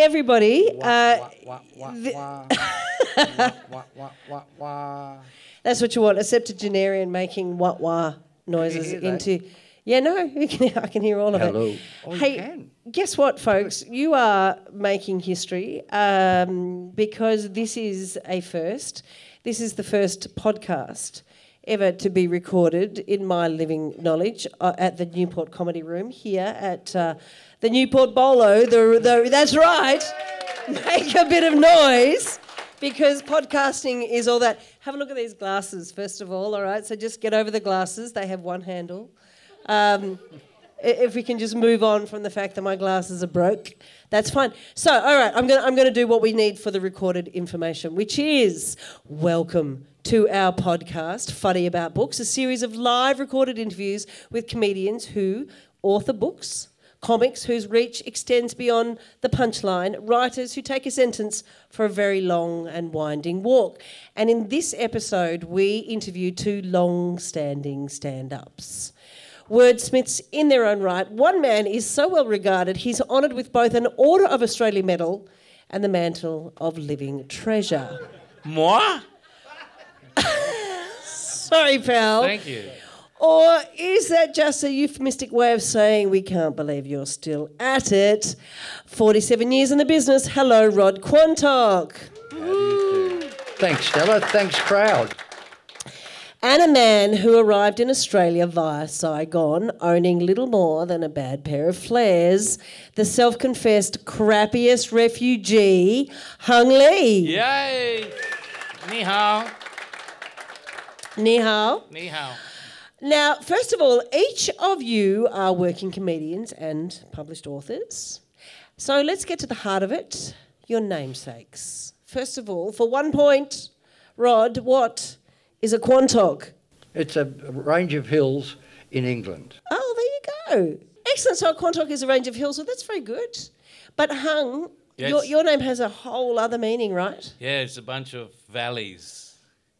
everybody. Wah, Uh, wah, wah, the- wah, wah, wah, wah, wah, wah. that's what you want. A septuagenarian making wah wah noises into. Yeah, no, you can, I can hear all of Hello. it. Oh, you hey, can? guess what, folks? You are making history um, because this is a first. This is the first podcast ever to be recorded in my living knowledge uh, at the Newport Comedy Room here at uh, the Newport Bolo. The, the, that's right. Make a bit of noise because podcasting is all that. Have a look at these glasses, first of all, all right? So just get over the glasses, they have one handle. Um, if we can just move on from the fact that my glasses are broke, that's fine. So, all right, I'm going I'm to do what we need for the recorded information, which is welcome to our podcast, Funny About Books, a series of live recorded interviews with comedians who author books, comics whose reach extends beyond the punchline, writers who take a sentence for a very long and winding walk. And in this episode, we interview two long standing stand ups. Wordsmiths in their own right. One man is so well regarded, he's honoured with both an Order of Australia medal and the mantle of living treasure. Moi? Sorry, pal. Thank you. Or is that just a euphemistic way of saying we can't believe you're still at it? 47 years in the business. Hello, Rod Quantock. Thanks, Stella. Thanks, crowd. And a man who arrived in Australia via Saigon, owning little more than a bad pair of flares, the self confessed crappiest refugee, Hung Le. Yay! Ni hao. Ni hao. Ni hao. Now, first of all, each of you are working comedians and published authors. So let's get to the heart of it your namesakes. First of all, for one point, Rod, what is a Quantock? It's a range of hills in England. Oh, there you go. Excellent. So a Quantock is a range of hills. Well, that's very good. But hung, your, Yes. your name has a whole other meaning, right? Yeah, it's a bunch of valleys.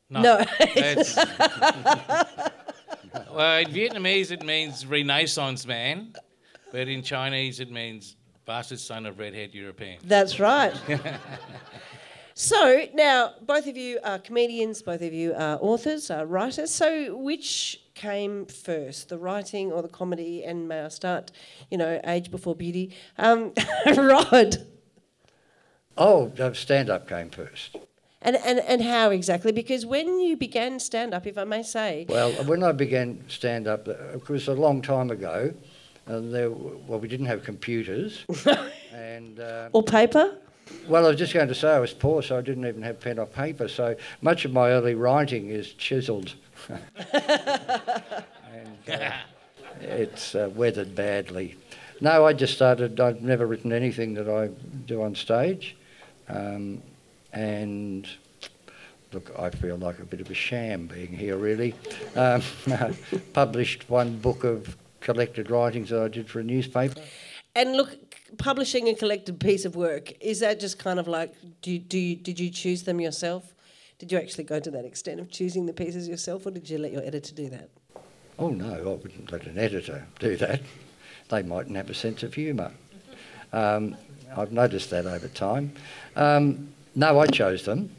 No. it's- well, in Vietnamese it means Renaissance man, but in Chinese it means bastard son of redhead European. That's right. so now, both of you are comedians, both of you are authors, are writers. So which came first, the writing or the comedy? And may I start, you know, age before beauty? Um, Rod. Oh, stand up came first. And, and, and how exactly? Because when you began stand up, if I may say, Well, when I began stand up, it was a long time ago. And there, well, we didn't have computers. and uh, or paper, well, I was just going to say I was poor, so I didn't even have pen or paper. So much of my early writing is chiselled. and uh, it's uh, weathered badly. No, I just started. I've never written anything that I do on stage, um, and look, I feel like a bit of a sham being here. Really, um, published one book of collected writings that I did for a newspaper. and look, publishing a collected piece of work is that just kind of like do you, do you, did you choose them yourself? Did you actually go to that extent of choosing the pieces yourself, or did you let your editor do that? Oh no, I wouldn't let an editor do that. They mightn't have a sense of humour. Um, I've noticed that over time. Um, no, I chose them.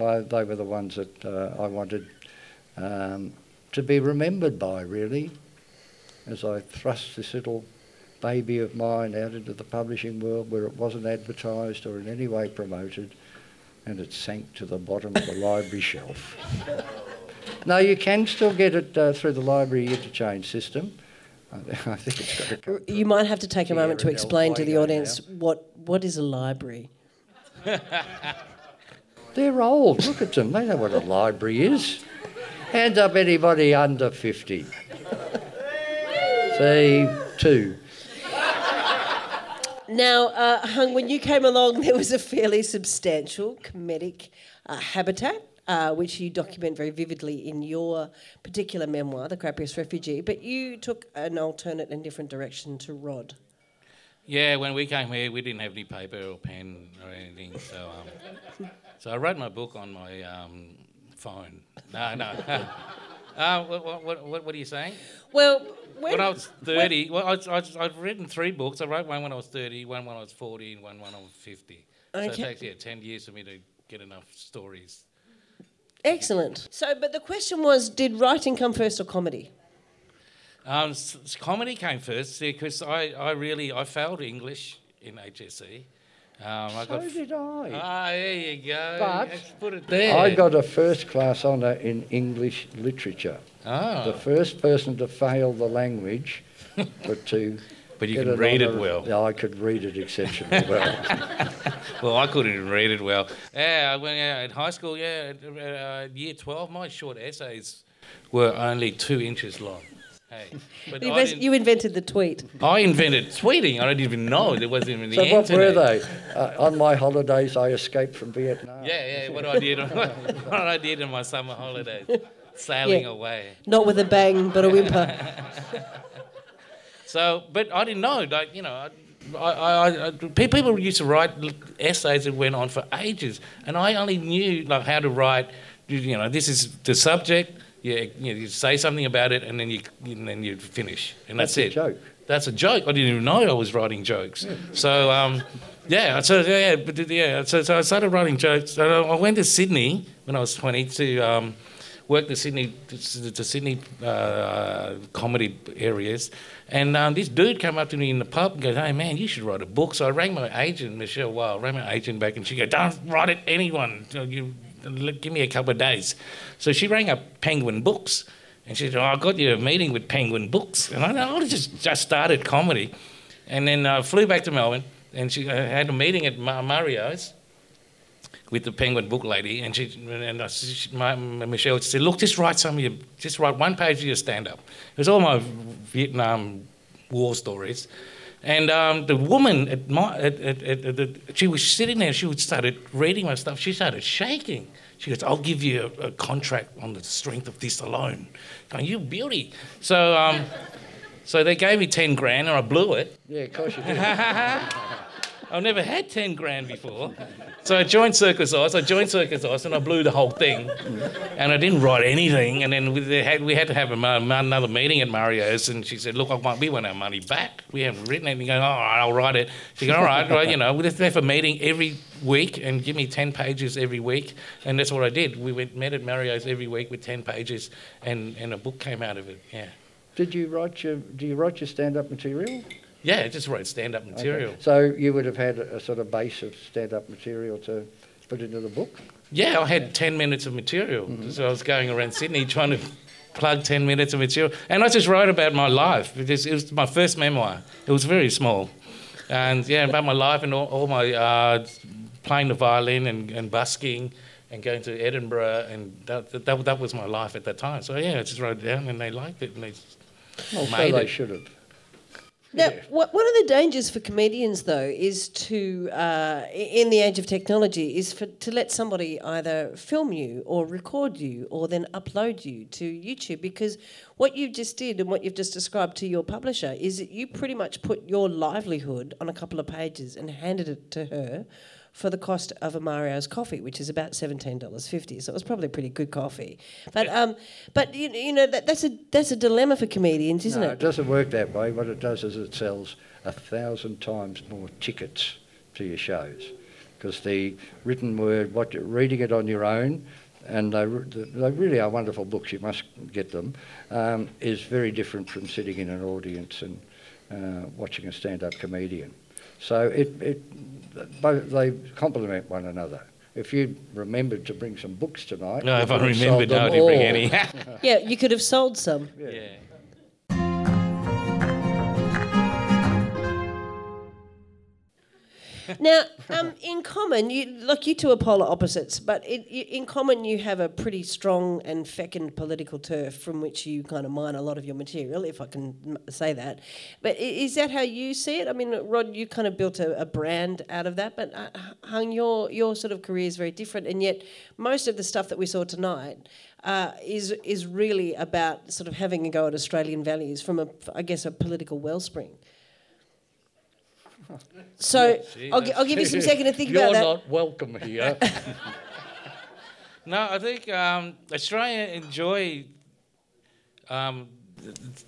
I, they were the ones that uh, I wanted um, to be remembered by, really, as I thrust this little baby of mine out into the publishing world where it wasn't advertised or in any way promoted, and it sank to the bottom of the library shelf. No, you can still get it uh, through the library interchange system. I think it's got to. You might have to take a moment to explain to the audience what what is a library. They're old. Look at them. They know what a library is. Hands up, anybody under 50. See, two. Now, uh, Hung, when you came along, there was a fairly substantial comedic uh, habitat. Uh, which you document very vividly in your particular memoir, The Crappiest Refugee, but you took an alternate and different direction to Rod. Yeah, when we came here, we didn't have any paper or pen or anything, so um, so I wrote my book on my um, phone. No, no. Uh, what, what, what, what are you saying? Well, when, When I was 30, well, I, I've written three books. I wrote one when I was 30, one when I was 40, and one when I was 50. So it Okay. takes yeah, 10 years for me to get enough stories. excellent. So, but the question was, did writing come first or comedy? Um, s- s- comedy came first because I, I really I failed English in HSC. Um, I So got did I. ah there you go. But Let's put it there. I got a first class honour in English literature. ah, The first person to fail the language, but to. but you get can an read it well. Yeah, I could read it exceptionally well. Well, I couldn't even read it well. Yeah, I went yeah, at high school. Yeah, at, uh, year twelve, my short essays were only two inches long. Hey, but You, I, you invented the tweet. I invented tweeting. I didn't even know there wasn't even the so what internet. were they? Uh, on my holidays, I escaped from Vietnam. Yeah, yeah. What I did, on, what I did in my summer holidays, sailing Yeah. away. Not with a bang, but a whimper. So, but I didn't know. Like you know, I, I, I, I, people used to write essays that went on for ages, and I only knew like how to write. You- You know, this is the subject. Yeah, you, know, you say something about it, and then you and then you finish, and that's, That's a it. joke. That's a joke. I didn't even know I was writing jokes. So, um, yeah, so yeah, but yeah, so, so I started writing jokes. I went to Sydney when I was twenty to um, work the Sydney the Sydney uh, comedy areas, and um, this dude came up to me in the pub and goes, "Hey man, you should write a book." So I rang my agent, Michelle Weil, rang my agent back, and she goes, "Don't write it anyone. You give me a couple of days." So she rang up Penguin Books. And she said, oh, I got you a meeting with Penguin Books. And I, I just, just started comedy. And then I flew back to Melbourne and she uh, had a meeting at Ma- Mario's with the Penguin Book lady. And, she, and I, she, my, Michelle said, look, just write some of your, just write one page of your stand-up. It was all my Vietnam war stories. And um, the woman at my, at, at, at, the, she was sitting there. She would started reading my stuff. She started shaking. She goes, "I'll give you a, a contract on the strength of this alone." Going, you beauty. So, um, so they gave me ten grand, and I blew it. Yeah, of course you did. I've never had 10 grand before. So I joined Circus Oz. I joined Circus Oz and I blew the whole thing. And I didn't write anything. And then we had, we had to have another meeting at Mario's. And she said, Look, want, we want our money back. We haven't written anything. Going, All right, I'll write it. She goes, All right, well, you know, we'll just have a meeting every week and give me 10 pages every week. And that's what I did. We went, met at Mario's every week with 10 pages and, and a book came out of it. Yeah. Did you write your? Do you write your stand-up material? Yeah, I just wrote stand up Okay. material. So you would have had a, sort of base of stand-up material to put into the book. Yeah, I had 10 minutes of material. Mm-hmm. So I was going around Sydney trying to plug 10 minutes of material. And I just wrote about my life. It was, it was my first memoir. It was very small. And yeah, about my life and all, all my uh, playing the violin and, and busking and going to Edinburgh. And that, that, that was my life at that time. So yeah, I just wrote it down and they liked it. And they, Well, so Made they it. should have. Now, what, one of the dangers for comedians, though, is to, uh, in the age of technology, is for to let somebody either film you or record you or then upload you to YouTube. Because what you just did and what you've just described to your publisher is that you pretty much put your livelihood on a couple of pages and handed it to her for the cost of a Mario's coffee, which is about seventeen dollars fifty. So it was probably pretty good coffee. But um, but you, you know that, that's a that's a dilemma for comedians, isn't no, it? it doesn't work that way. What it does is it sells a thousand times more tickets to your shows because the written word, what you're reading it on your own, and they, they really are wonderful books. You must get them. Um, is very different from sitting in an audience and uh, watching a stand-up comedian. So it, it both they complement one another. If you remembered to bring some books tonight, no, if I could have sold remembered, no, I didn't bring any. Yeah, you could have sold some. yeah. Now, um, in common, you look, you two are polar opposites, but it, you, in common, you have a pretty strong and fecund political turf from which you kind of mine a lot of your material, if I can m- say that. But i- is that how you see it? I mean, Rod, you kind of built a, a brand out of that, but uh, Hung, your your sort of career is very different, and yet most of the stuff that we saw tonight. Uh, is is really about sort of having a go at Australian values from a, I guess, a political wellspring. So Gee, I'll, gi- I'll give you some second to think about that. You're not welcome here. No, I think um, Australia enjoy um,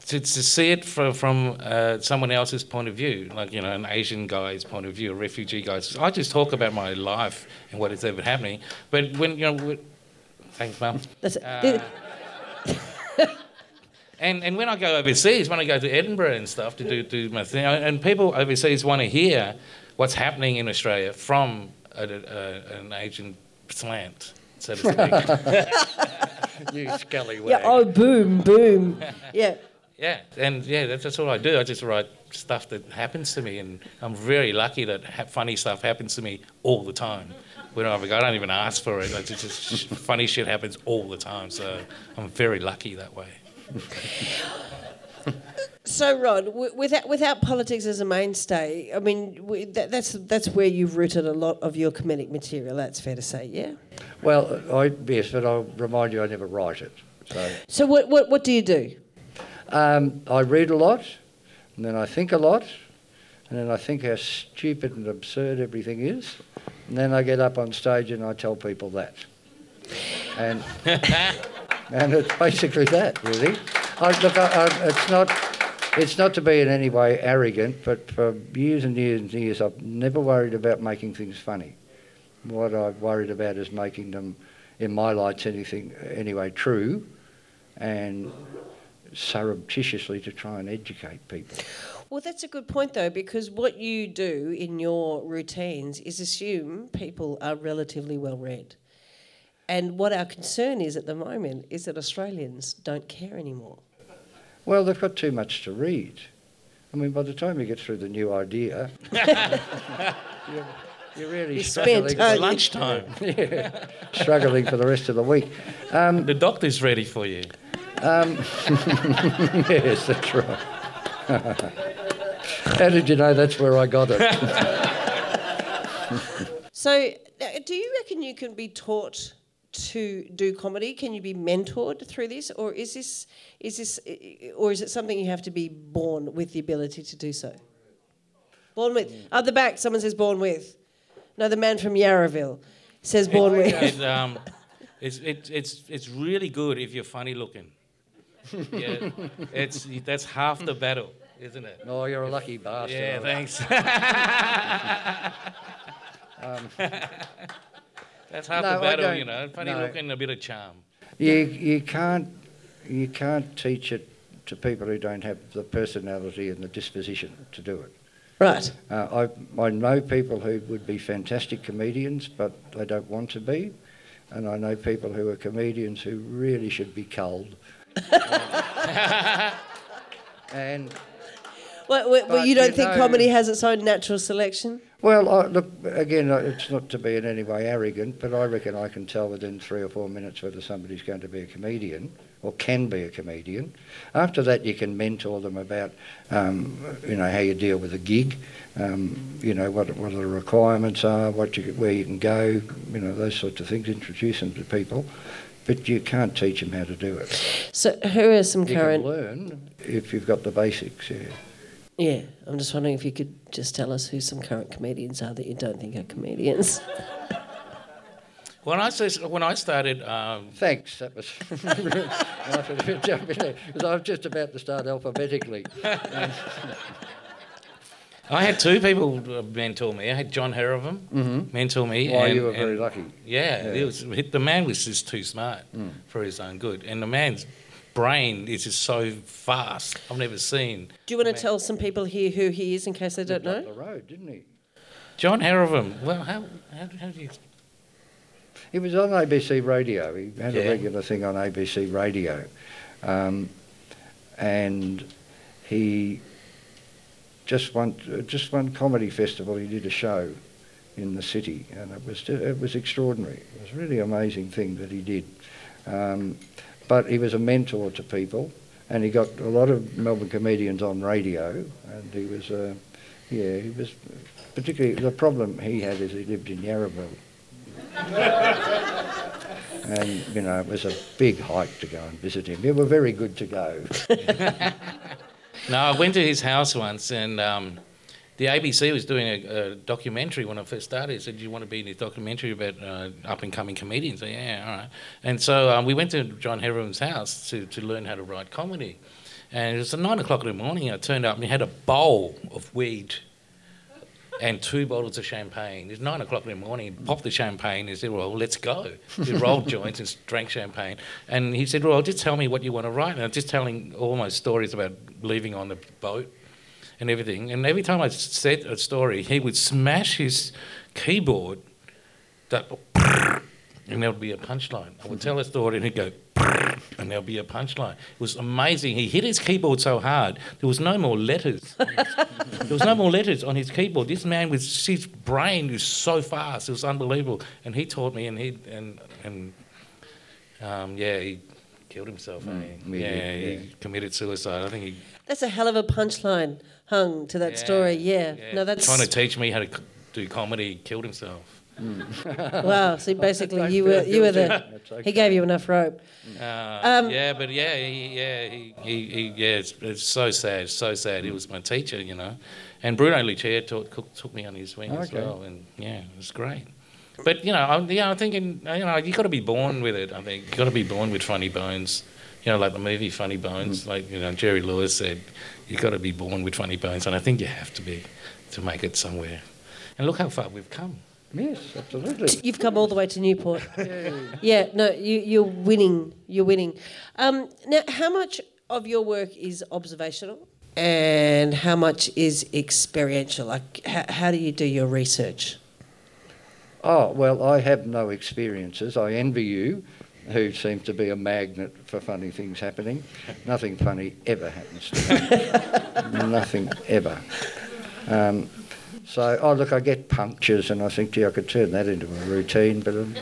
to, to see it from, from uh, someone else's point of view, like, you know, an Asian guy's point of view, a refugee guy's. I just talk about my life and what is ever happening. But when, you know, thanks, Mum. That's Uh, And, and when I go overseas, when I go to Edinburgh and stuff to do, do my thing, and people overseas want to hear what's happening in Australia from a, a, an Asian slant, so to speak. you scallywag. yeah. Oh, boom, boom. Yeah. yeah, and yeah, that's, that's all I do. I just write stuff that happens to me, and I'm very lucky that ha- funny stuff happens to me all the time. Whenever I go, I don't even ask for it. Like, it's just funny shit happens all the time, so I'm very lucky that way. So, Rod, w- without without politics as a mainstay, I mean, w- that, that's that's where you've rooted a lot of your comedic material. That's fair to say, yeah. Well, I, yes, but I'll remind you I never write it. So So, what what, what do you do? um, I read a lot, and then I think a lot, and then I think how stupid and absurd everything is, and then I get up on stage and I tell people that. And and it's basically that, really. I, look, I, I, it's not. It's not to be in any way arrogant, but for years and years and years, I've never worried about making things funny. What I've worried about is making them, in my lights, anything anyway true, and surreptitiously to try and educate people. Well, that's a good point, though, because what you do in your routines is assume people are relatively well read. And what our concern is at the moment is that Australians don't care anymore. Well, they've got too much to read. I mean, by the time you get through the new idea, you're, you're really You spent struggling, time. Lunchtime. yeah, struggling for the rest of the week. Um, The doctor's ready for you. yes, that's right. How did you know that's where I got it? So, uh, do you reckon you can be taught to do comedy? Can you be mentored through this, or is this is this, or is it something you have to be born with the ability to do so? Born with. At the back, someone says born with. No, the man from Yarraville says born with. It, um, it's, it, it's, it's really good if you're funny looking. Yeah, it's, that's half the battle, isn't it? No, you're a lucky bastard. Yeah, thanks. that's half No, the battle, you know. Funny no. looking and a bit of charm. You, you, can't, you can't teach it to people who don't have the personality and the disposition to do it. Right. Uh, I, I know people who would be fantastic comedians, but they don't want to be. And I know people who are comedians who really should be culled. and, Well, well, well But you don't you think know- comedy has its own natural selection? Well, I, look, again, it's not to be in any way arrogant, but I reckon I can tell within three or four minutes whether somebody's going to be a comedian or can be a comedian. After that, you can mentor them about, um, you know, how you deal with a gig, um, you know, what, what the requirements are, what you, where you can go, you know, those sorts of things, introduce them to people. But you can't teach them how to do it. So, who are some You current? can learn if you've got the basics, yeah. Yeah, I'm just wondering if you could just tell us who some current comedians are that you don't think are comedians. When I, says- when I started, um, Thanks, that was nice of you to jump in there, because I was just about to start alphabetically. I had two people uh, mentor me. I had John Herrivam mentor me. Why, and- you were very lucky. Yeah, Yeah. It was, the man was just too smart for his own good. And the man's brain is just so fast. I've never seen. Do you want to tell some people here who he is in case they don't know? the road, didn't he? John Herrivam. Well, how, how, how do you. He was on ABC Radio. He had Yeah. a regular thing on ABC Radio, um, and he just one just one comedy festival. He did a show in the city, and it was it was extraordinary. It was a really amazing thing that he did. Um, but he was a mentor to people, and he got a lot of Melbourne comedians on radio, and he was uh, yeah he was particularly the problem he had is he lived in Yarraville. and you know it was a big hike to go and visit him. They were very good to go. No, I went to his house once and um, the ABC was doing a, a documentary when I first started. It said, "Do you want to be in this documentary about uh, up and coming comedians?" Said, yeah, all right. And so um, we went to John Herremans' house to, to learn how to write comedy. And it was at nine o'clock in the morning. I turned up and he had a bowl of weed and two bottles of champagne. It's nine o'clock in the morning. He popped the champagne. He said, "Well, let's go." He rolled joints and drank champagne. And he said, "Well, just tell me what you want to write." And I was just telling all my stories about leaving on the boat and everything. And every time I said a story, he would smash his keyboard. That and there would be a punchline. I would tell a story and he'd go, and there'd be a punchline. It was amazing. He hit his keyboard so hard, there was no more letters. there was no more letters on his keyboard. This man with his brain was so fast, it was unbelievable. And he taught me, and he, and, and um, yeah, he killed himself. eh? he yeah, yeah. he committed suicide. I think he. That's a hell of a punchline hung to that story. Yeah. No, that's Trying to teach me how to do comedy, killed himself. wow. See, basically, you were you were the. Okay. He gave you enough rope. Uh, Um, yeah, but yeah, he, yeah, he, he, he yeah, it's, it's so sad, so sad. He was my teacher, you know, and Bruno Lucia taught, took, took me on his wing as well, and yeah, it was great. But you know, I'm, yeah, I'm thinking, you know, you got to be born with it. I think you got to be born with funny bones. You know, like the movie Funny Bones, like you know, Jerry Lewis said, you got to be born with funny bones, and I think you have to be to make it somewhere. And look how far we've come. Yes, absolutely. You've come all the way to Newport. yeah. No, you you're winning. You're winning. Um, now, how much of your work is observational, and how much is experiential? Like, how, how do you do your research? Oh, well, I have no experiences. I envy you, who seem to be a magnet for funny things happening. Nothing funny ever happens to me. Nothing ever. Um, so, oh, look, I get punctures and I think, gee, I could turn that into a routine, but um,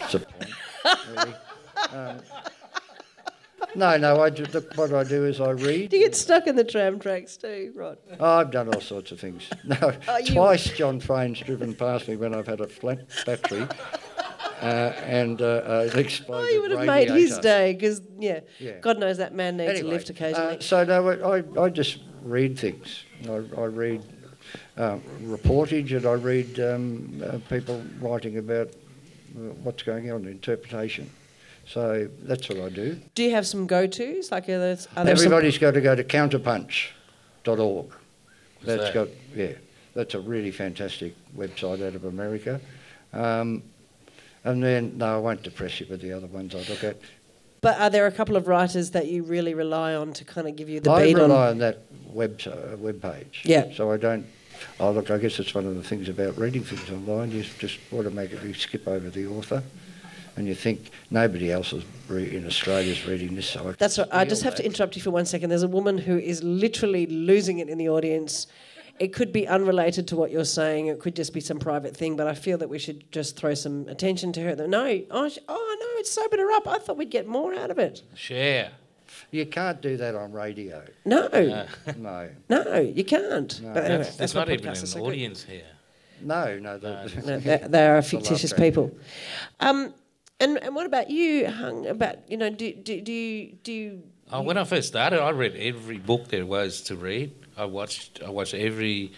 it's a point, really. Um, no, no, I do, look, what I do is I read. Do you get stuck in the tram tracks too, Rod? Oh, I've done all sorts of things. No, Oh, you- twice John Faine's driven past me when I've had a flat battery uh, and uh, uh, exploded Oh, you would have made his day because yeah, Yeah. God knows that man needs Anyway, a lift occasionally. Uh, so no, I, I just read things. I, I read uh, reportage and I read um, uh, people writing about uh, what's going on, interpretation. So that's what I do. do you have some go-tos? Like are there, are there some- Everybody's got to go to counterpunch.org. That's that? got yeah, that's a really fantastic website out of America. Um, and then no, I won't depress you with the other ones I look at. but are there a couple of writers that you really rely on to kind of give you the I beat rely on? on that web uh, web page. Yeah. So I don't. Oh look, I guess it's one of the things about reading things online. You just want to make automatically skip over the author, and you think nobody else is re- in Australia is reading this. So I That's right. I just feel have to interrupt you for one second. There's a woman who is literally losing it in the audience. It could be unrelated to what you're saying. It could just be some private thing. But I feel that we should just throw some attention to her. No, oh, sh- oh no, it's sobered her up. I thought we'd get more out of it. Share. You can't do that on radio. No, No. no, you can't. No, but anyway, That's, that's there's not what even podcasts an so good. audience here. No, no. The, No, they, they are It's a love fictitious people. Um, and, and what about you, Hung? About you know, do do, do you do you, Oh, when I first started, I read every book there was to read. I watched, I watched every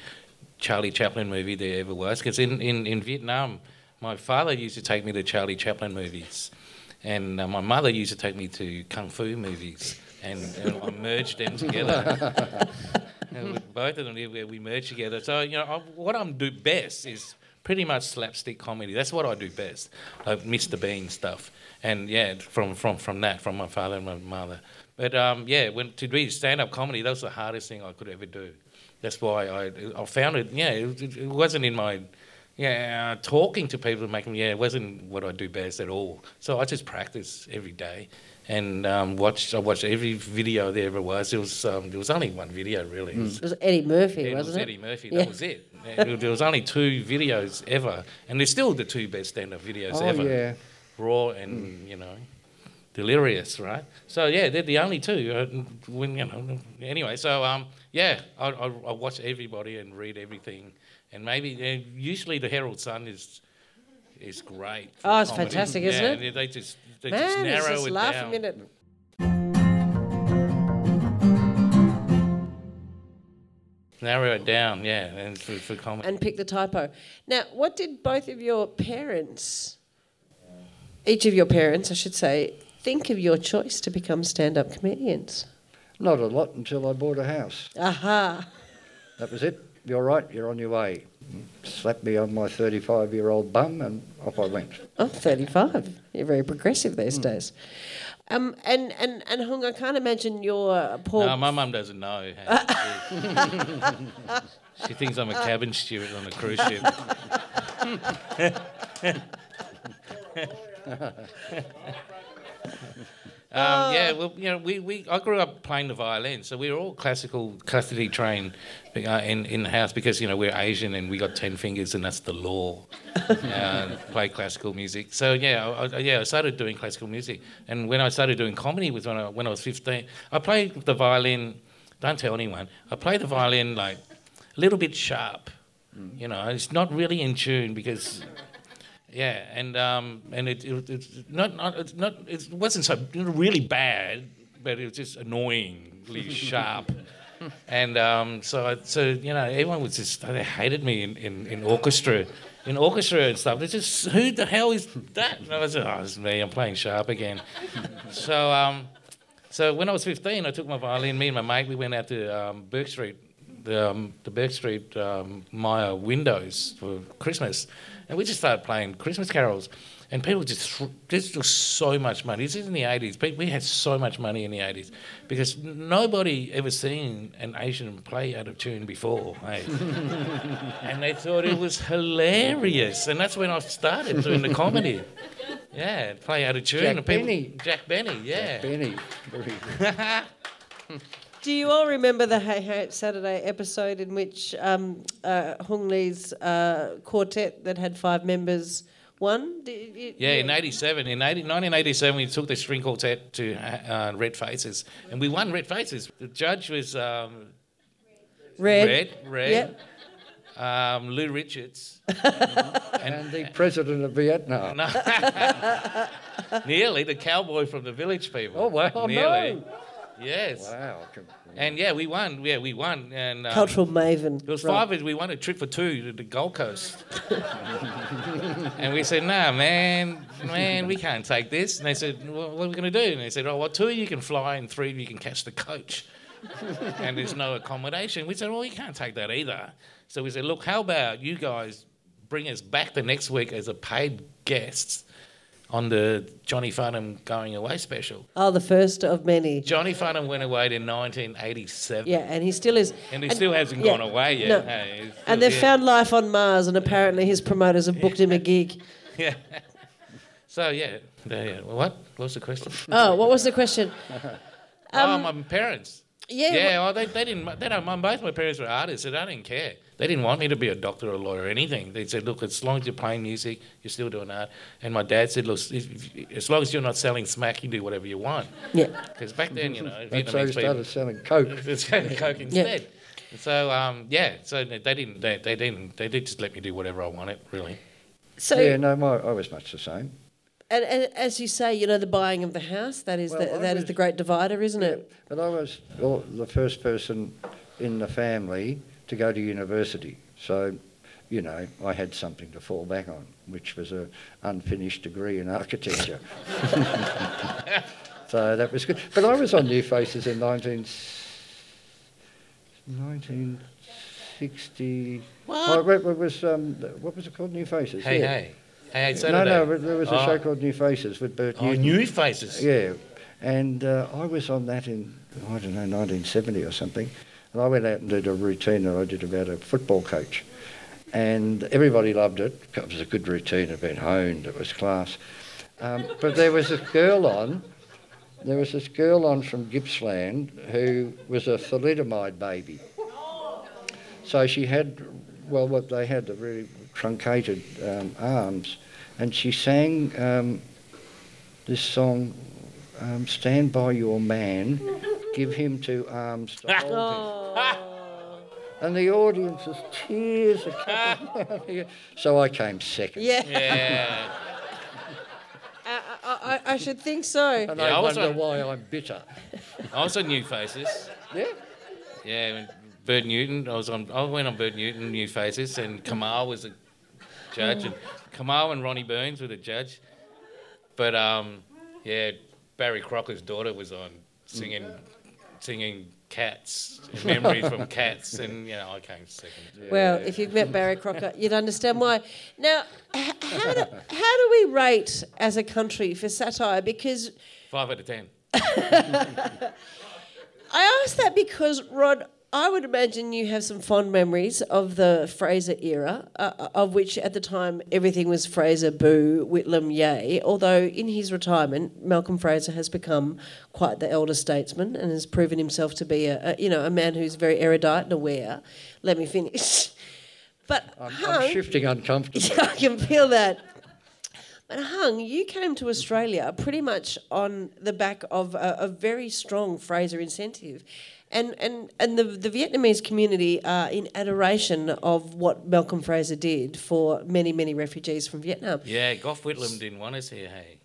Charlie Chaplin movie there ever was. Because in, in, in Vietnam, my father used to take me to Charlie Chaplin movies, and uh, my mother used to take me to kung fu movies, and, and I merged them together. Both of them, we, we merged together. So you know, I, what I'm do best is pretty much slapstick comedy. That's what I do best, like Mr. Bean stuff. And yeah, from from from that, from my father and my mother. But um, yeah, when to do stand-up comedy, that was the hardest thing I could ever do. That's why I I found it. Yeah, it, it wasn't in my yeah talking to people and making yeah it wasn't what I do best at all. So I just practice every day. And um, watched. I watched every video there ever was. It was um, there was only one video really. It was- it was Eddie Murphy, it was wasn't it? Eddie Murphy. Yeah. That was it. There there was only two videos ever, and they're still the two best stand-up videos oh ever. yeah. Raw and you know, delirious, right? So yeah, they're the only two. Uh, when you know, anyway. So um, yeah, I, I, I watch everybody and read everything, and maybe uh, usually the Herald Sun is is great. Oh, it's comedy. fantastic, isn't yeah, it? They, they just they just Man, it's narrow just it laugh down. a minute. Narrow it down, yeah, and for, for comedy. and pick the typo. Now, what did both of your parents, each of your parents, I should say, think of your choice to become stand-up comedians? Not a lot until I bought a house. Aha! That was it. You're right, you're on your way. Slapped me on my 35 year old bum and off I went. Oh, 35. You're very progressive these hmm. days. Um, and, and, and Hung, I can't imagine your poor... no, my mum doesn't know. how to she thinks I'm a cabin steward on a cruise ship. Um, yeah, well, you know, we, we I grew up playing the violin, so we were all classical, classically trained uh, in in the house because you know we're Asian and we got ten fingers and that's the law. uh, play classical music, so yeah, I, I- yeah, I started doing classical music, and when I started doing comedy was when I when I was fifteen. I played the violin. Don't tell anyone. I play the violin like a little bit sharp. You know, it's not really in tune because yeah, and um, and it, it it's not not it's not it wasn't so really bad, but it was just annoyingly sharp. And um, so so you know everyone was just they hated me in, in, in orchestra, in orchestra and stuff. They just who the hell is that? And I was oh, it's me. I'm playing sharp again. so um, so when I was 15, I took my violin. Me and my mate we went out to um, Bourke Street the, um, the Bourke Street um, Myer windows for Christmas, and we just started playing Christmas carols. And people just there's just so much money. This is in the 80s. But we had so much money in the 80s because nobody ever seen an Asian play out of tune before, hey? and they thought it was hilarious. And that's when I started doing the comedy. Yeah, play out of tune. Jack people- Benny. Jack Benny, yeah. Benny. Very good. Do you all remember the Hey Hey It's Saturday episode in which um, uh, Hung Le's uh, quartet that had five members won? Do you- Yeah, in 87, in 80, 1987, we took the string quartet to uh, Red Faces, and we won Red Faces. The judge was um, Red. Red, Red, Yep. um, Lou Richards, and the president of Vietnam. nearly the cowboy from the Village People. Oh, wow, nearly. no. Yes, Wow. and yeah, we won. Yeah, we won, and um, Cultural maven. There was Right. five of us. We won a trip for two to the Gold Coast. and we said, nah, man, man, we can't take this. And they said, well, what are we going to do? And they said, oh, well, two of you can fly and three of you can catch the coach. and there's no accommodation. We said, well, we can't take that either. So we said, look, how about you guys bring us back the next week as a paid guests on the Johnny Farnham going away special. Oh, the first of many. Johnny Farnham went away in 1987. Yeah, and he still is. And he still hasn't yeah, gone away yet. no. Hey, still And they've here. found life on Mars, and apparently his promoters have booked him a gig. Yeah. So yeah, yeah. What? What was the question? Oh, what was the question? oh, um, my parents. Yeah. Yeah, well, they, they didn't. They don't. My, both my parents were artists, and I didn't care. They didn't want me to be a doctor or a lawyer or anything. They said, "Look, as long as you're playing music, you're still doing art." And my dad said, "Look, if, if, as long as you're not selling smack, you do whatever you want." Yeah. Because back then, you know, That's how he started people, selling coke. it's coke instead. So um, yeah, so they didn't. They, they didn't. They did just let me do whatever I wanted, really. So, yeah, no, my, I was much the same. And, and as you say, you know, the buying of the house, that is, Well, the, I that is was- the great divider, isn't it? But I was well, the first person in the family to go to university. So, you know, I had something to fall back on, which was an unfinished degree in architecture. so that was good. But I was on New Faces in 19, 1960. What? Oh, what what was um, what was it called? New Faces. Hey, yeah. hey, No, no, but there was a Oh. show called New Faces with Bert Oh, Newton. new faces. Yeah, and uh, I was on that in I don't know 1970 or something, and I went out and did a routine that I did about a football coach, and everybody loved it. It was a good routine. It had been honed. It was class. Um, but there was this girl on. There was this girl on from Gippsland who was a thalidomide baby. So she had, well, what they had, the really truncated um, arms, and she sang um, this song, um, "Stand by your man, give him two arms to hold him." And the audience's tears are coming down here. So I came second. Yeah, Yeah. I, I, I should think so. And Yeah, I I was wonder on- why I'm bitter. I was on New Faces. Yeah. Yeah, when Bert Newton. I was on. I went on Bert Newton, New Faces, and Kamahl was a judge, and Kamahl and Ronnie Burns were the judge. But um, yeah, Barry Crocker's daughter was on singing, singing Cats, memories from Cats, and you know I came second. Well, if you've met Barry Crocker, you'd understand why. Now, h- how do, how do we rate as a country for satire? Because Five out of ten. I ask that because, Rod, I would imagine you have some fond memories of the Fraser era, uh, of which at the time everything was Fraser, boo, Whitlam, yay. Although in his retirement, Malcolm Fraser has become quite the elder statesman and has proven himself to be a, a you know a man who's very erudite and aware. Let me finish. But I'm, Hung, I'm shifting uncomfortably. I can feel that. But Hung, you came to Australia pretty much on the back of a, a very strong Fraser incentive. And, and, and the, the Vietnamese community are in adoration of what Malcolm Fraser did for many, many refugees from Vietnam. Yeah, Gough Whitlam didn't want us here. Hey.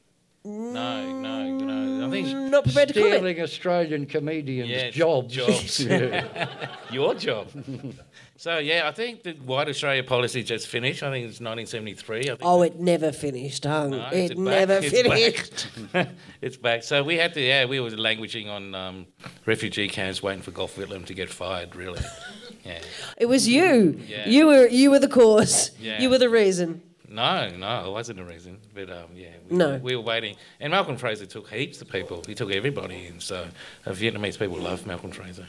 No, no, no. I mm, think Not prepared to comment. Stealing Australian comedians' Yeah, jobs. jobs. Your job. so yeah, I think the White Australia policy just finished. I think it's 1973. I think Oh, it never finished, Hung. No, it it's back. never It's finished. back. it's back. So we had to, yeah, we were languishing on um, refugee camps, waiting for Gough Whitlam to get fired. Really, yeah. It was you. Yeah. You were you were the cause. Yeah. You were the reason. No, no, it wasn't a reason. But um, yeah, we, No. we were waiting. And Malcolm Fraser took heaps of people. He took everybody in. So uh, Vietnamese people love Malcolm Fraser.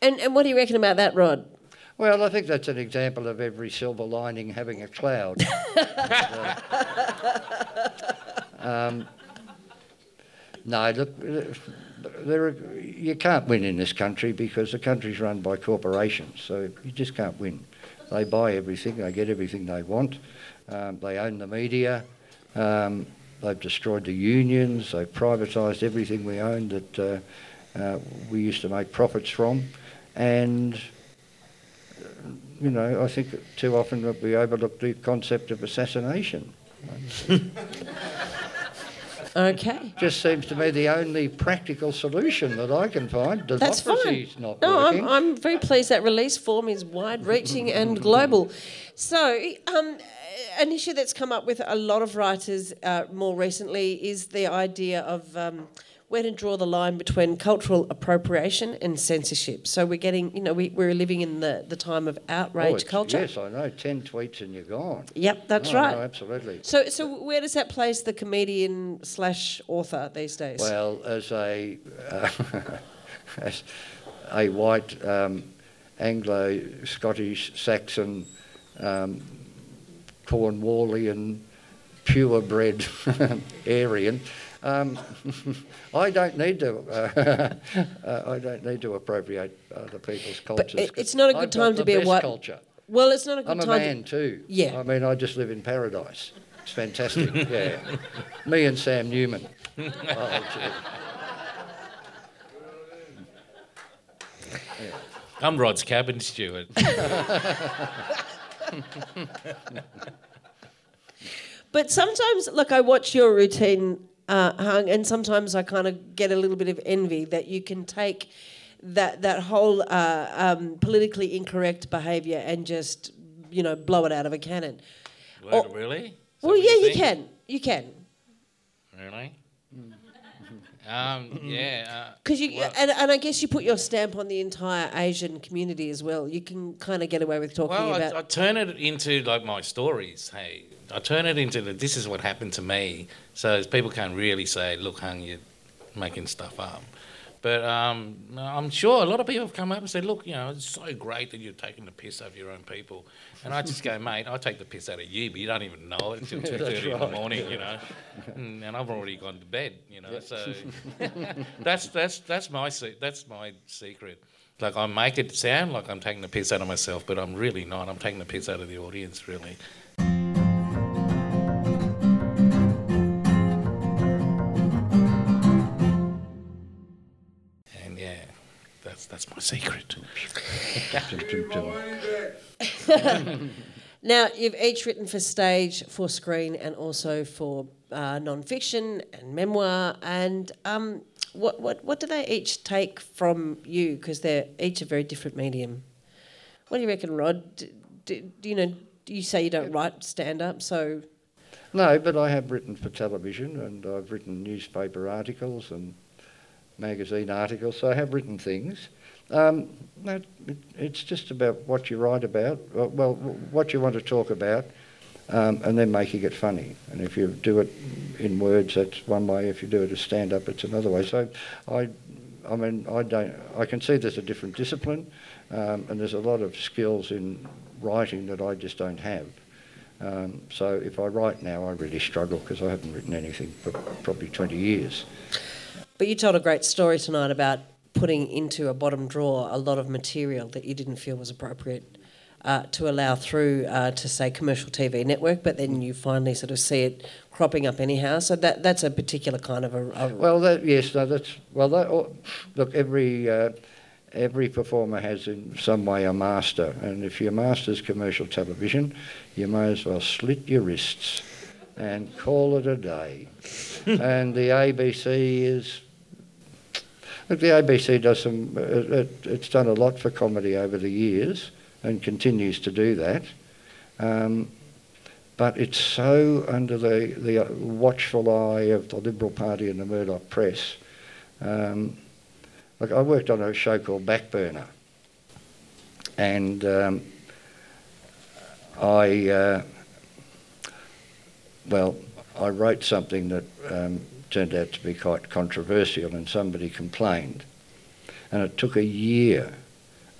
And and what do you reckon about that, Rod? Well, I think that's an example of every silver lining having a cloud. um, no, look, uh, there are, you can't win in this country because the country's run by corporations, so you just can't win. They buy everything, they get everything they want, um, they own the media, um, they've destroyed the unions, they've privatised everything we owned that uh, uh, we used to make profits from, and you know, I think too often that we overlook the concept of assassination. Okay. Just seems to me the only practical solution that I can find. That's fine. Democracy's not no. I'm, I'm very pleased that release form is wide reaching and global. So, um, an issue that's come up with a lot of writers uh, more recently is the idea of um, where to draw the line between cultural appropriation and censorship. So, we're getting, you know, we, we're living in the, the time of Oh, outrage it's- culture. Yes, I know. Ten tweets and you're gone. Yep, that's No, right. No, absolutely. So, so where does that place the comedian slash author these days? Well, as a uh, as a white um, Anglo Scottish Saxon um, Cornwallian purebred Aryan. Um, I don't need to. Uh, uh, I don't need to appropriate other people's cultures. it- it's not a good I've time to be a white- culture. well, it's not a good time. I'm a time. man too. Yeah. I mean, I just live in paradise. It's fantastic. yeah. Me and Sam Newman. Oh, gee. I'm Rod's cabin steward. But sometimes, look, I watch your routine, uh, Hung, and sometimes I kind of get a little bit of envy that you can take that that whole uh, um, politically incorrect behaviour and just, you know, blow it out of a cannon. Well, Oh. really? Well, yeah, you think? can, you can, Really? um, yeah. Uh, because you Well- and, and I guess you put your stamp on the entire Asian community as well. You can kind of get away with talking well, about. I, I turn it into like my stories. Hey, I turn it into the, this is what happened to me, so people can't really say, "Look, hung, you're making stuff up." But um, I'm sure a lot of people have come up and said, "Look, you know, it's so great that you're taking the piss out of your own people," and I just go, "Mate, I take the piss out of you, but you don't even know it until two thirty in the right. morning, you know, and, and I've already gone to bed, you know." So that's that's that's my se- that's my secret. Like I make it sound like I'm taking the piss out of myself, but I'm really not. I'm taking the piss out of the audience, really. That's that's my secret. Now, you've each written for stage, for screen, and also for uh, non-fiction and memoir. And um, what, what, what do they each take from you? Because they're each a very different medium. What do you reckon, Rod? D- d- do you know, you say you don't write stand up, so No, but I have written for television and I've written newspaper articles and magazine articles, so I have written things. Um, no, it, it's just about what you write about, well, what you want to talk about, um, and then making it funny. And if you do it in words, that's one way. If you do it as stand up, it's another way. So I, I mean, I don't. I can see there's a different discipline, um, and there's a lot of skills in writing that I just don't have. Um, so if I write now, I really struggle because I haven't written anything for probably 20 years. But you told a great story tonight about putting into a bottom drawer a lot of material that you didn't feel was appropriate uh, to allow through uh, to say commercial TV network, but then you finally sort of see it cropping up anyhow. So that that's a particular kind of a. a Well, that, yes, no, that's well. That, oh, look, every uh, every performer has in some way a master, and if your master's commercial television, you may as well slit your wrists and call it a day. and the ABC is. Look, the ABC does some. Uh, it, it's done a lot for comedy over the years, and continues to do that. Um, but it's so under the, the watchful eye of the Liberal Party and the Murdoch press. Um, look, I worked on a show called BackBerner, and um, I, uh, well, I wrote something that um, turned out to be quite controversial, and somebody complained, and it took a year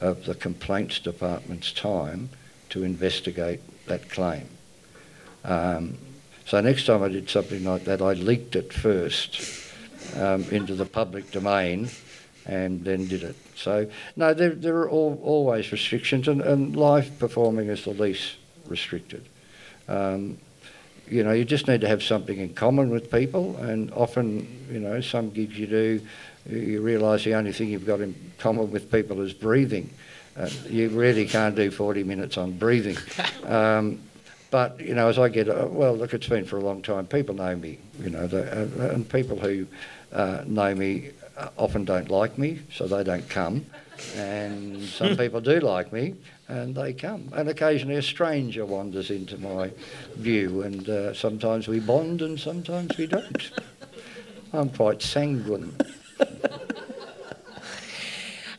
of the complaints department's time to investigate that claim. Um, so next time I did something like that, I leaked it first um, into the public domain and then did it. So no, there, there are all, always restrictions, and, and live performing is the least restricted. Um, you know, you just need to have something in common with people, and often, you know, some gigs you do, you realise the only thing you've got in common with people is breathing. Uh, you really can't do 40 minutes on breathing. Um, but, you know, as I get, uh, well, look, it's been for a long time. People know me, you know, the, uh, and people who uh, know me uh, often don't like me, so they don't come. And some people do like me, and they come. And occasionally a stranger wanders into my view, and uh, sometimes we bond and sometimes we don't. I'm quite sanguine.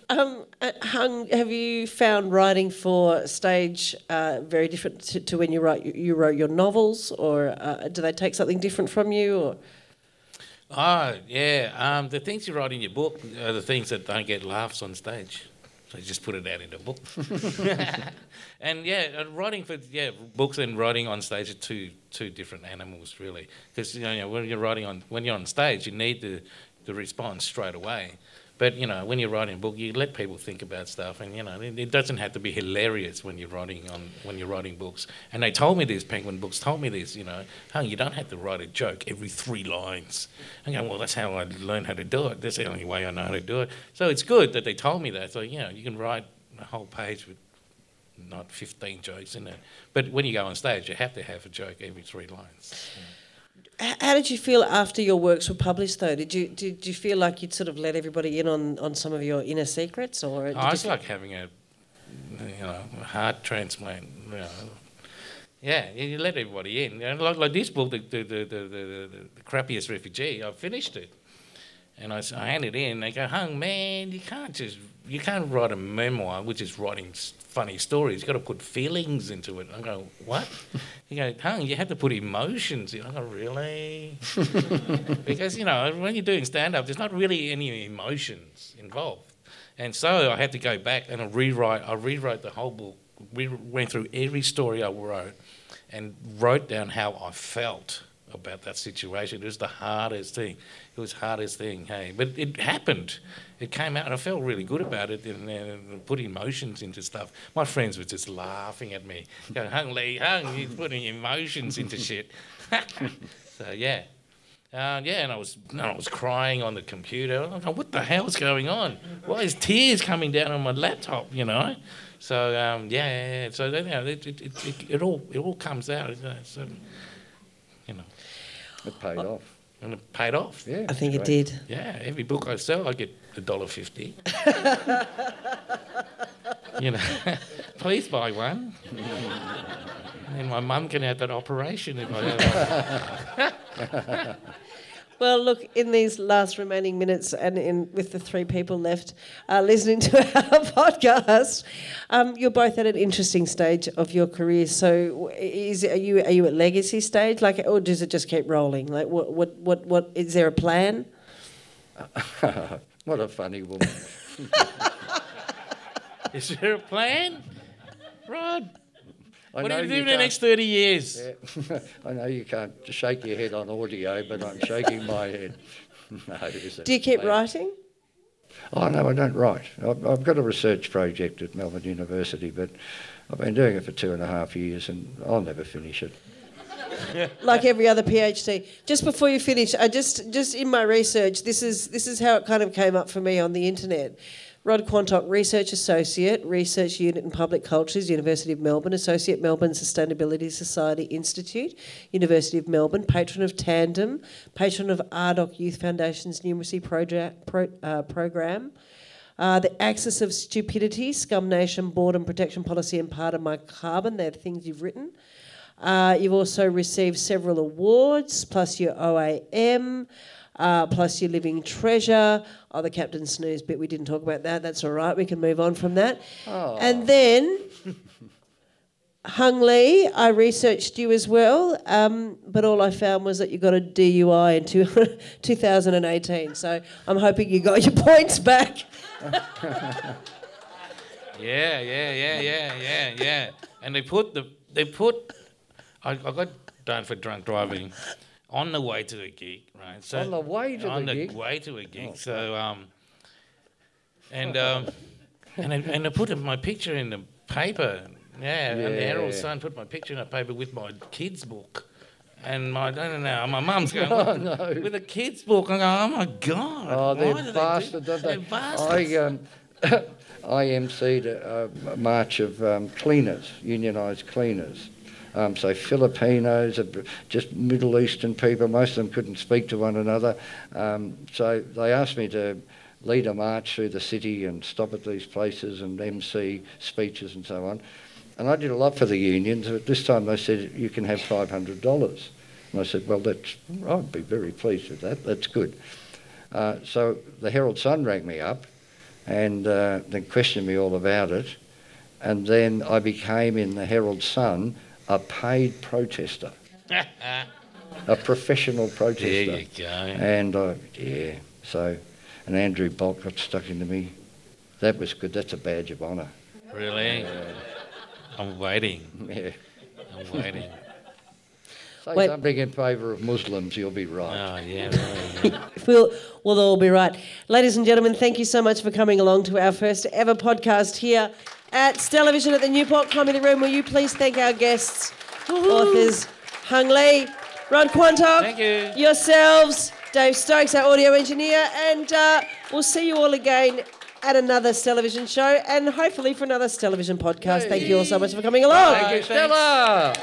Um, uh, Hung, have you found writing for stage uh, very different to, to, when you write you wrote your novels, or uh, do they take something different from you? Or oh yeah, um, the things you write in your book are the things that don't get laughs on stage. So just put it out in a book. and yeah, uh, writing for yeah books and writing on stage are two two different animals really. Because you know when you're writing on when you're on stage, you need the the response straight away. But you know, when you're writing a book, you let people think about stuff, and you know, it, it, doesn't have to be hilarious when you're writing on when you're writing books. And they told me this, Penguin Books told me this. You know, oh, you don't have to write a joke every three lines. I go, well, that's how I learned how to do it. That's the only way I know how to do it. So it's good that they told me that. So you know, you can write a whole page with not 15 jokes in it. But when you go on stage, you have to have a joke every three lines. Yeah. How did you feel after your works were published, though? Did you did you feel like you'd sort of let everybody in on, on some of your inner secrets, or? Oh, it's like having a, you know, heart transplant. You know. Yeah, you let everybody in. Know, like, like this book, the the, the, the, the, the crappiest refugee. I finished it, and I, I handed it in. They go, "Hung man, you can't just you can't write a memoir, which is writing funny stories. You've got to put feelings into it. I go, what? You go, hung, you have to put emotions. I go, really? because, you know, when you're doing stand up, there's not really any emotions involved. And so I had to go back and I rewrite, I rewrote the whole book, we went through every story I wrote and wrote down how I felt about that situation. It was the hardest thing. It was hardest thing, hey. But it happened. It came out, and I felt really good about it and, and put emotions into stuff. My friends were just laughing at me. Going, Hung Le, Hung, you're putting emotions into shit. so, yeah. Uh, yeah, and I was, and I was crying on the computer. Go, what the hell's going on? Why is tears coming down on my laptop? You know. So um, yeah, yeah, yeah, so you know, it, it, it, it, all it all comes out. So, you know. It paid off. And it paid off. Yeah. I think it great. did. Yeah, every book I sell, I get a dollar fifty. you know, please buy one. and my mum can have that operation if I have one. Well, look, in these last remaining minutes and in with the three people left uh, listening to our podcast, um, you're both at an interesting stage of your career. So, is are you are you at legacy stage, like, or does it just keep rolling? Like, what what what what is there a plan? what a funny woman. Is there a plan? Rod, I what know are you doing in the next 30 years? Yeah. I know you can't shake your head on audio, but I'm shaking my head. no, Do you keep plan? writing? Oh, no, I don't write. I've, I've got a research project at Melbourne University, but I've been doing it for two and a half years and I'll never finish it. like every other PhD. Just before you finish, I just just in my research, this is this is how it kind of came up for me on the internet. Rod Quantock, Research Associate, Research Unit in Public Cultures, University of Melbourne, Associate Melbourne Sustainability Society Institute, University of Melbourne, Patron of Tandem, Patron of Ardoch Youth Foundation's Numeracy Project, pro, uh, Program, uh, the Axis of Stupidity, Scum Nation, Boredom Protection Policy, and Part of My Carbon. They're the things you've written. Uh, you've also received several awards, plus your OAM, uh, plus your Living Treasure. Oh, the Captain Snooze bit, we didn't talk about that. That's all right. We can move on from that. Oh. And then, Hung Le, I researched you as well, um, but all I found was that you got a DUI in two, 2018. So I'm hoping you got your points back. Yeah, yeah, yeah, yeah, yeah, yeah. And they put the they put I, I got done for drunk driving on the way to a gig, right? So On the way to on the the gig? way to a gig. so um, and um, and I, and I put my picture in the paper. Yeah, and the Herald Yeah. Sun put my picture in a paper with my kids book. And my, I don't know, my mum's going, what, with a kid's book. I go, oh my God. Oh, they're do they do- bastards, aren't they? They're bastards. I, um, I emceed a, a march of um, cleaners, unionised cleaners. Um, so Filipinos, uh, just Middle Eastern people, most of them couldn't speak to one another. Um, so they asked me to lead a march through the city and stop at these places and MC speeches and so on. And I did a lot for the unions. At this time they said, you can have $500. And I said, well, that's, I'd be very pleased with that. That's good. Uh, so the Herald Sun rang me up and uh, then questioned me all about it. And then I became in the Herald Sun a paid protester, a professional protester. there you go. And I, yeah, so, and Andrew Bolt got stuck into me. That was good. That's a badge of honour. Really? I'm waiting. Yeah. I'm waiting. Say Wait. something in favour of Muslims, you'll be right. Oh, yeah, really. yeah. We'll, we'll all be right. Ladies and gentlemen, thank you so much for coming along to our first ever podcast here at Television at the Newport Comedy Room. Will you please thank our guests, authors, Hung Le, Rod Quantock, Thank you. yourselves, Dave Stokes, our audio engineer, and uh, we'll see you all again at another television show and hopefully for another television podcast. Thank you all so much for coming along. Thank you, Stella.